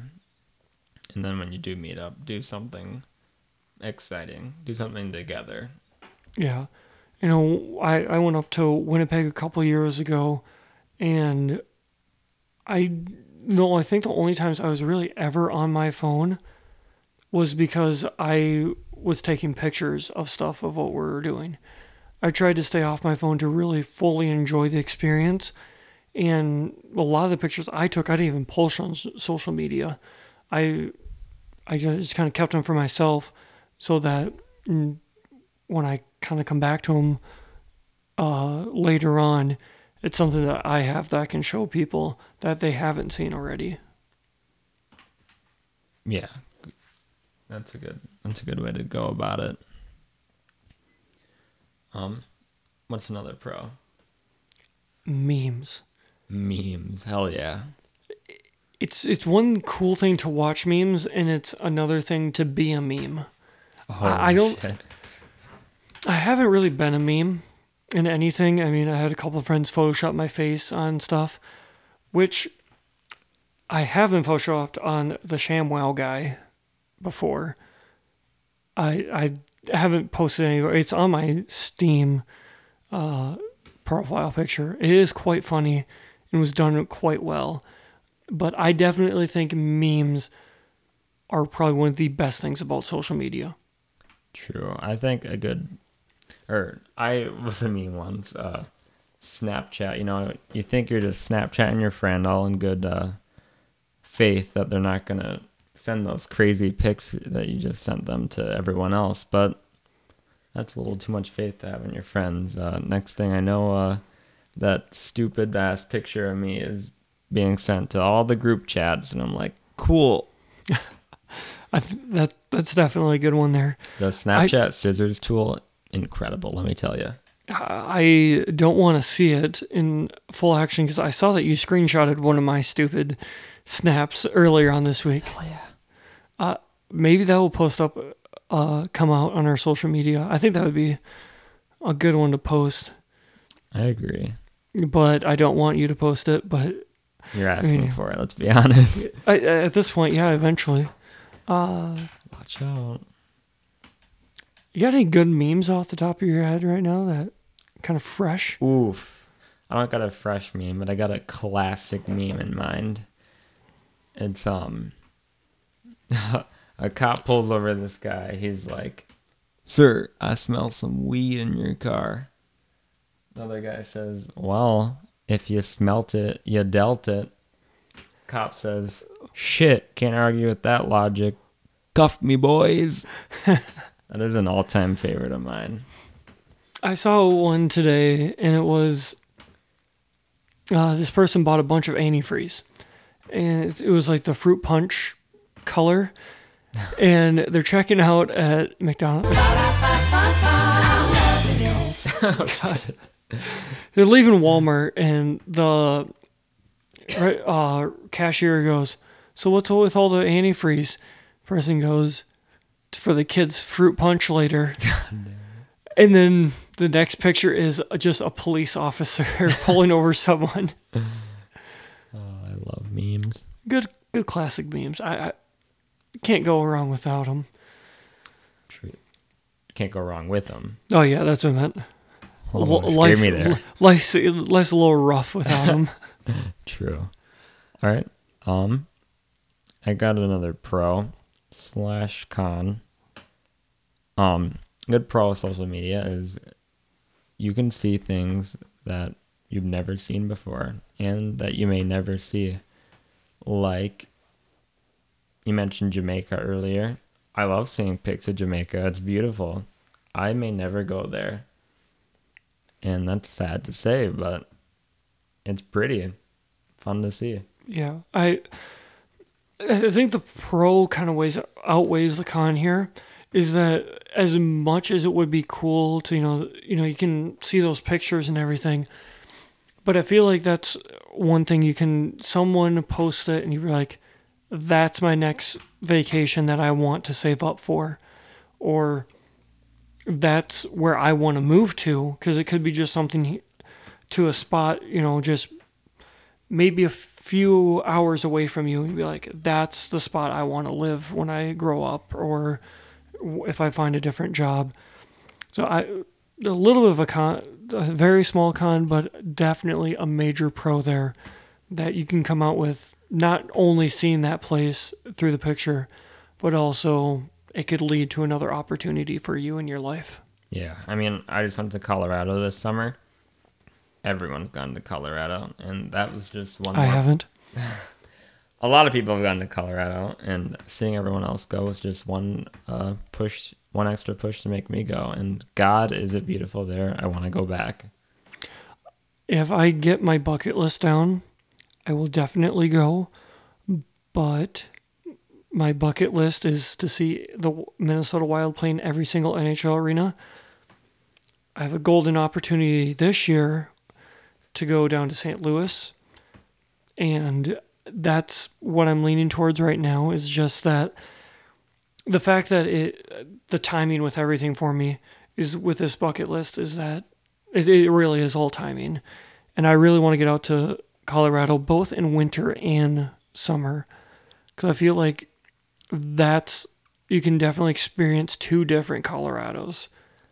And then when you do meet up, do something exciting, do something together yeah. You know, I, I went up to Winnipeg a couple years ago and I no, I think the only times I was really ever on my phone was because I was taking pictures of stuff of what we were doing. I tried to stay off my phone to really fully enjoy the experience. And a lot of the pictures I took, I didn't even post on social media. I I just kind of kept them for myself so that when I kind of come back to them uh, later on, it's something that I have that I can show people that they haven't seen already. Yeah, that's a good that's a good way to go about it. Um, what's another pro? Memes. Memes, hell yeah. It's it's one cool thing to watch memes, and it's another thing to be a meme. Oh, I, I don't. Shit. I haven't really been a meme in anything. I mean, I had a couple of friends Photoshop my face on stuff, which I have been photoshopped on the ShamWow guy before. I I haven't posted anywhere. It's on my Steam uh, profile picture. It is quite funny and was done quite well. But I definitely think memes are probably one of the best things about social media. True. I think a good, or I [LAUGHS] was a meme once. Uh, Snapchat. You know, you think you're just Snapchatting your friend, all in good uh, faith that they're not gonna send those crazy pics that you just sent them to everyone else, but that's a little too much faith to have in your friends. Uh, next thing I know, uh, that stupid ass picture of me is being sent to all the group chats, and I'm like, cool. [LAUGHS] I th- that that's definitely a good one there. The Snapchat I, scissors tool, incredible. Let me tell you. I don't want to see it in full action because I saw that you screenshotted one of my stupid snaps earlier on this week. Hell yeah. Uh, maybe that will post up, uh, come out on our social media. I think that would be a good one to post. I agree. But I don't want you to post it. But you're asking I mean, for it. Let's be honest. [LAUGHS] I, at this point, yeah, eventually. Uh, Watch out. You got any good memes off the top of your head right now that kind of fresh? Oof. I don't got a fresh meme, but I got a classic meme in mind. It's um [LAUGHS] a cop pulls over this guy. He's like, Sir, I smell some weed in your car. Another guy says, Well, if you smelt it, you dealt it. Cop says, Shit, can't argue with that logic. Cuff me, boys. [LAUGHS] that is an all time favorite of mine. I saw one today, and it was uh, this person bought a bunch of antifreeze, and it, it was like the fruit punch color, and they're checking out at McDonald's. [LAUGHS] oh, God. They're leaving Walmart, and the uh, cashier goes, "So what's with all the antifreeze?" Person goes, "For the kids' fruit punch later." [LAUGHS] and then the next picture is just a police officer [LAUGHS] pulling over someone. Oh, I love memes. Good, good classic memes. I, I can't go wrong without them. True. Can't go wrong with them. Oh yeah, that's what I meant. Oh, life, me there. Life's, life's a little rough without them. [LAUGHS] [LAUGHS] True. All right. Um, I got another pro slash con. Um, good pro of social media is you can see things that you've never seen before and that you may never see. Like you mentioned Jamaica earlier. I love seeing pics of Jamaica. It's beautiful. I may never go there. And that's sad to say, but it's pretty. Fun to see. Yeah. I I think the pro kind of ways outweighs the con here is that as much as it would be cool to you know you know you can see those pictures and everything but i feel like that's one thing you can someone post it and you're like that's my next vacation that i want to save up for or that's where i want to move to because it could be just something to a spot you know just maybe a few hours away from you and be like that's the spot i want to live when i grow up or if I find a different job. So I a little bit of a con, a very small con, but definitely a major pro there that you can come out with not only seeing that place through the picture, but also it could lead to another opportunity for you in your life. Yeah, I mean, I just went to Colorado this summer. Everyone's gone to Colorado, and that was just one. I more. haven't. [LAUGHS] a lot of people have gone to Colorado, and seeing everyone else go was just one uh, push, one extra push to make me go. And God, is it beautiful there? I want to go back. If I get my bucket list down, I will definitely go. But my bucket list is to see the Minnesota Wild play in every single NHL arena. I have a golden opportunity this year to go down to St. Louis and that's what I'm leaning towards right now is just that the fact that it the timing with everything for me is with this bucket list is that it, it really is all timing and I really want to get out to Colorado both in winter and summer because I feel like that's you can definitely experience two different Colorados.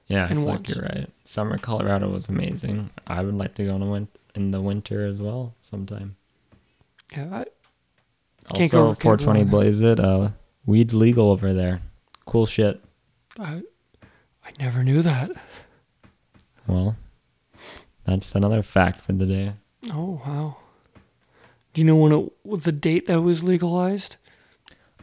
Yeah, I feel like you're right. Summer Colorado was amazing. I would like to go in, the win- in the winter as well sometime. Yeah, I, Can't Also, go- can't 420. Blaze It. Uh, weed's legal over there. Cool shit. I, I never knew that. Well, that's another fact for the day. Oh wow. Do you know when it the date that was legalized?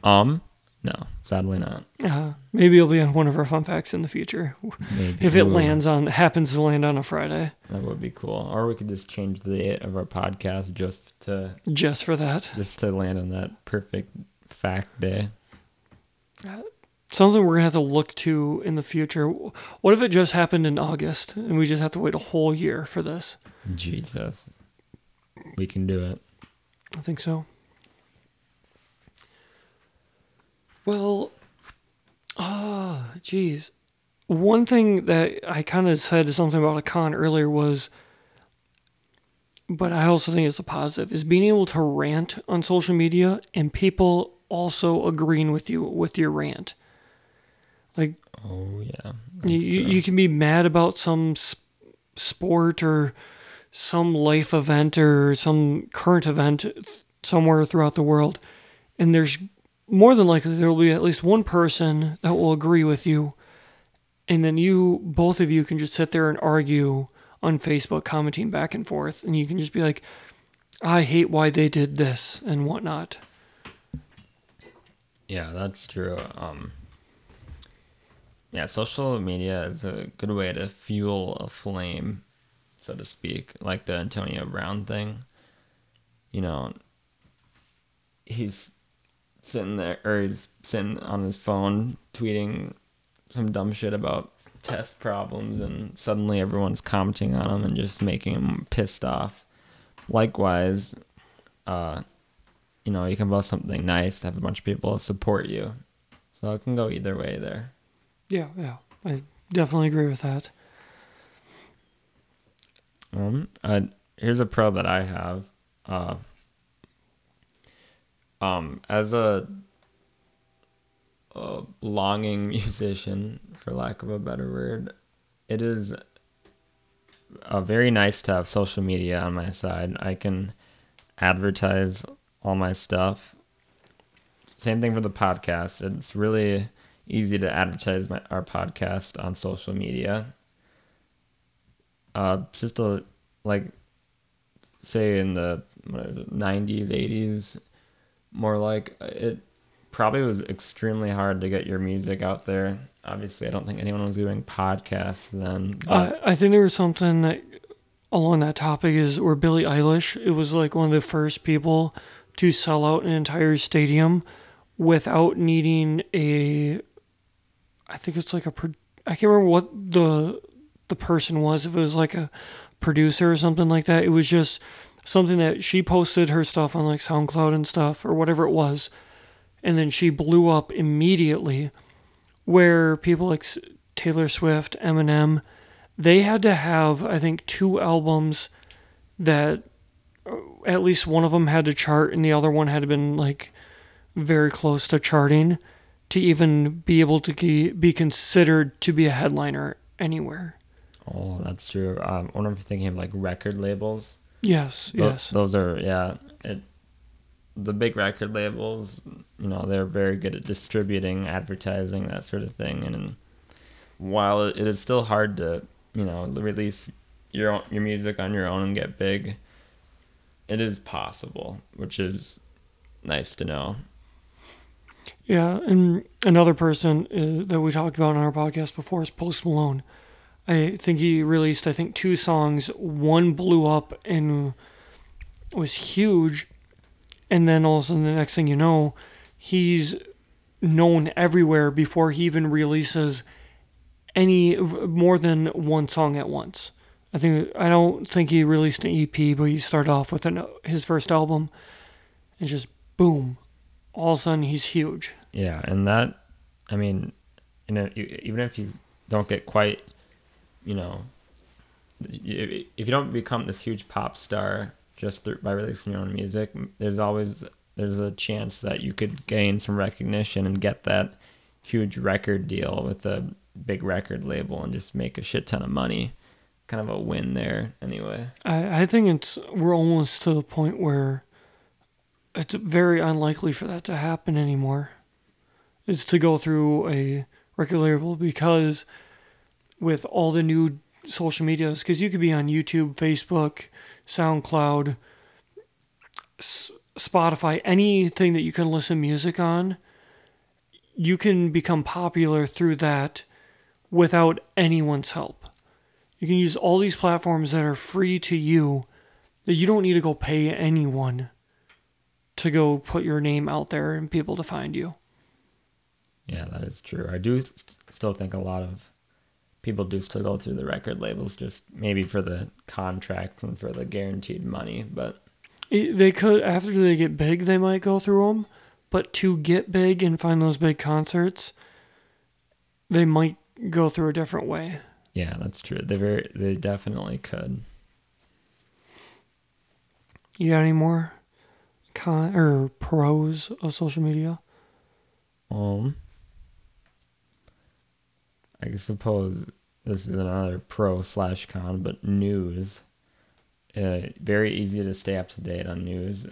Um, no, sadly not. Uh, maybe it'll be on one of our fun facts in the future Maybe if it lands on happens to land on a Friday. that would be cool. Or we could just change the date of our podcast just to Just for that, just to land on that perfect fact day. something we're gonna have to look to in the future. What if it just happened in August and we just have to wait a whole year for this? Jesus, we can do it. I think so. Well, ah, geez. One thing that I kind of said something about a con earlier was, but I also think it's a positive, is being able to rant on social media and people also agreeing with you with your rant. Like, Oh yeah, you, you, true. you can be mad about some s- sport or some life event or some current event somewhere throughout the world. And there's more than likely there will be at least one person that will agree with you. And then you both of you can just sit there and argue on facebook commenting back and forth. And you can just be like i hate why they did this and whatnot. Yeah, that's true. Um, yeah, social media is a good way to fuel a flame, so to speak, like the Antonio Brown thing. You know, he's sitting there, or he's sitting on his phone tweeting some dumb shit about test problems, and suddenly everyone's commenting on him and just making him pissed off. Likewise, uh, you know, you can post something nice to have a bunch of people support you. So it can go either way there. yeah yeah i definitely agree with that Um, uh, here's a pro that I have. Uh, um, as a, a longing [LAUGHS] musician, for lack of a better word, it is uh, very nice to have social media on my side. I can advertise all my stuff. Same thing for the podcast. It's really easy to advertise my, our podcast on social media uh just a like say in the it, 90s 80s more like it probably was extremely hard to get your music out there. Obviously i don't think anyone was doing podcasts then I, I think there was something that along that topic is where Billie Eilish, it was like one of the first people to sell out an entire stadium without needing a I think it's like a I can't remember what the the person was if it was like a producer or something like that. It was just something that she posted her stuff on like SoundCloud and stuff or whatever it was and then she blew up immediately where people like Taylor Swift, Eminem, they had to have I think two albums that uh, at least one of them had to chart and the other one had to been like very close to charting to even be able to be considered to be a headliner anywhere. Oh that's true um, i wonder if you're thinking of like record labels Yes, Tho- yes. those are yeah it the big record labels you know they're very good at distributing advertising that sort of thing and while it is still hard to you know release your own, your music on your own and get big it is possible which is nice to know Yeah, and another person uh, that we talked about on our podcast before is Post Malone. I think he released I think two songs. One blew up and was huge, and then all of a sudden the next thing you know, he's known everywhere before he even releases any more than one song at once. I think I don't think he released an EP, but he started off with an, his first album, and just boom, all of a sudden he's huge. yeah and that i mean you know even if you don't get quite you know if you don't become this huge pop star just through, by releasing your own music there's always there's a chance that you could gain some recognition and get that huge record deal with a big record label and just make a shit ton of money. Kind of a win there, anyway. I, I think it's we're almost to the point where it's very unlikely for that to happen anymore. Is to go through a record label because with all the new social medias, because you could be on YouTube, Facebook, SoundCloud, S- Spotify, anything that you can listen music on, you can become popular through that without anyone's help. You can use all these platforms that are free to you that you don't need to go pay anyone to go put your name out there and people to find you. Yeah, that is true. I do st- still think a lot of people do still go through the record labels just maybe for the contracts and for the guaranteed money, but they could after they get big, they might go through them, but to get big and find those big concerts, they might go through a different way. yeah, that's true. They very they definitely could. You got any more con or pros of social media? Um, I suppose this is another pro slash con, but news. Uh, very easy to stay up to date on news.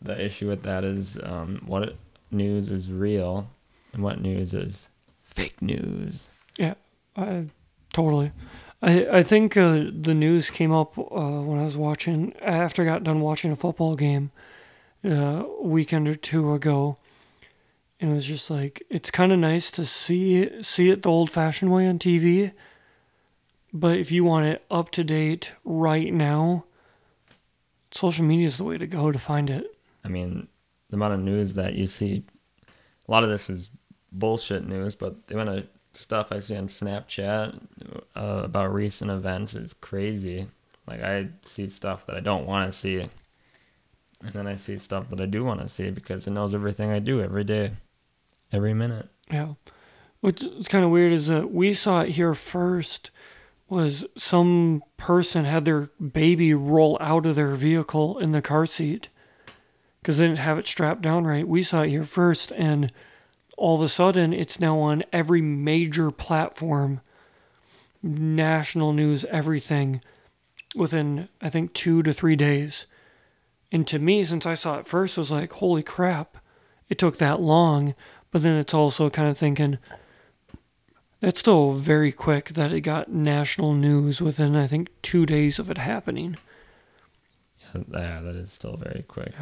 The issue with that is um, what news is real and what news is fake news. Yeah, I totally. I I think uh, the news came up uh, when I was watching after I got done watching a football game uh, a weekend or two ago, and it was just like it's kind of nice to see see it the old fashioned way on TV. But if you want it up to date right now, social media is the way to go to find it. I mean, the amount of news that you see, a lot of this is bullshit news, but the amount of stuff I see on Snapchat uh, about recent events is crazy. Like, I see stuff that I don't want to see, and then I see stuff that I do want to see because it knows everything I do every day, every minute. Yeah. What's kind of weird is that we saw it here first. Was some person had their baby roll out of their vehicle in the car seat because they didn't have it strapped down right. We saw it here first, and all of a sudden, it's now on every major platform, national news, everything, within I think two to three days. And to me, since I saw it first, was like, holy crap, it took that long. But then it's also kind of thinking, that's still very quick that it got national news within, I think, two days of it happening. Yeah, that is still very quick.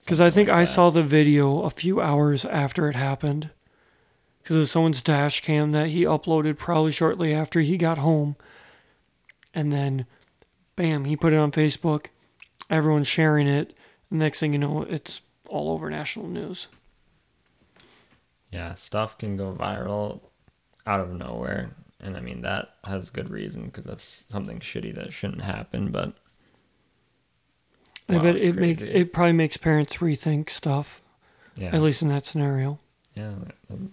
Because I think like I that. saw the video a few hours after it happened. Because it was someone's dash cam that he uploaded probably shortly after he got home. And then, bam, he put it on Facebook. Everyone's sharing it. Next thing you know, it's all over national news. Yeah, stuff can go viral out of nowhere. And I mean, that has good reason because that's something shitty that shouldn't happen. But I bet it make it probably makes parents rethink stuff. yeah, At least in that scenario. yeah, that, that-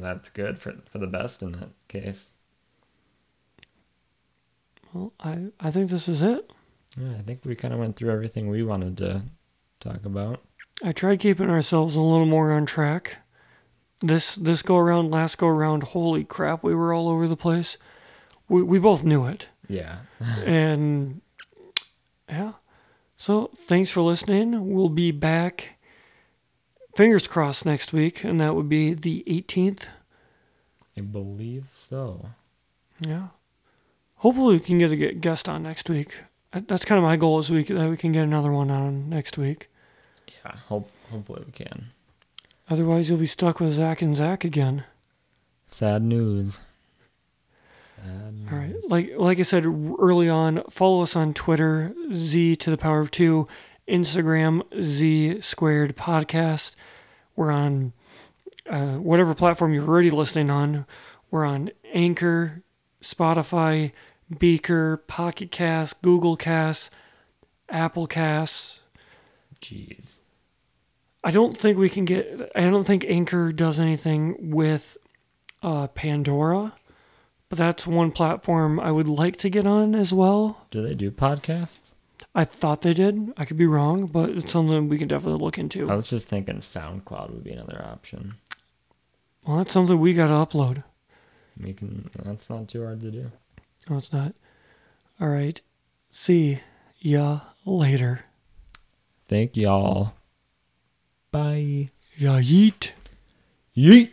that's good for for the best in that case. Well, I I think this is it. Yeah, I think we kind of went through everything we wanted to talk about. I tried keeping ourselves a little more on track. This this go around, last go around, holy crap, we were all over the place. We we both knew it. Yeah, [LAUGHS] And yeah. So thanks for listening. We'll be back fingers crossed next week, and that would be the eighteenth. I believe so. Yeah. Hopefully we can get a guest on next week. Uh, that's kind of my goal this week that we can get another one on next week. Yeah, hope hopefully we can. Otherwise, you'll be stuck with Zach and Zach again. Sad news. Sad news. All right. Like like I said early on, follow us on Twitter, Z to the power of two, Instagram, Z squared podcast. We're on uh, whatever platform you're already listening on. We're on Anchor, Spotify, Breaker, Pocket Cast, Google Cast, Apple Cast. Jeez. I don't think we can get. I don't think Anchor does anything with uh, Pandora, but that's one platform I would like to get on as well. Do they do podcasts? I thought they did. I could be wrong, but it's something we can definitely look into. I was just thinking SoundCloud would be another option. Well, that's something we got to upload. We can. That's not too hard to do. No, it's not. All right. See ya later. Thank y'all. Bye. Ya yeet. Yeet.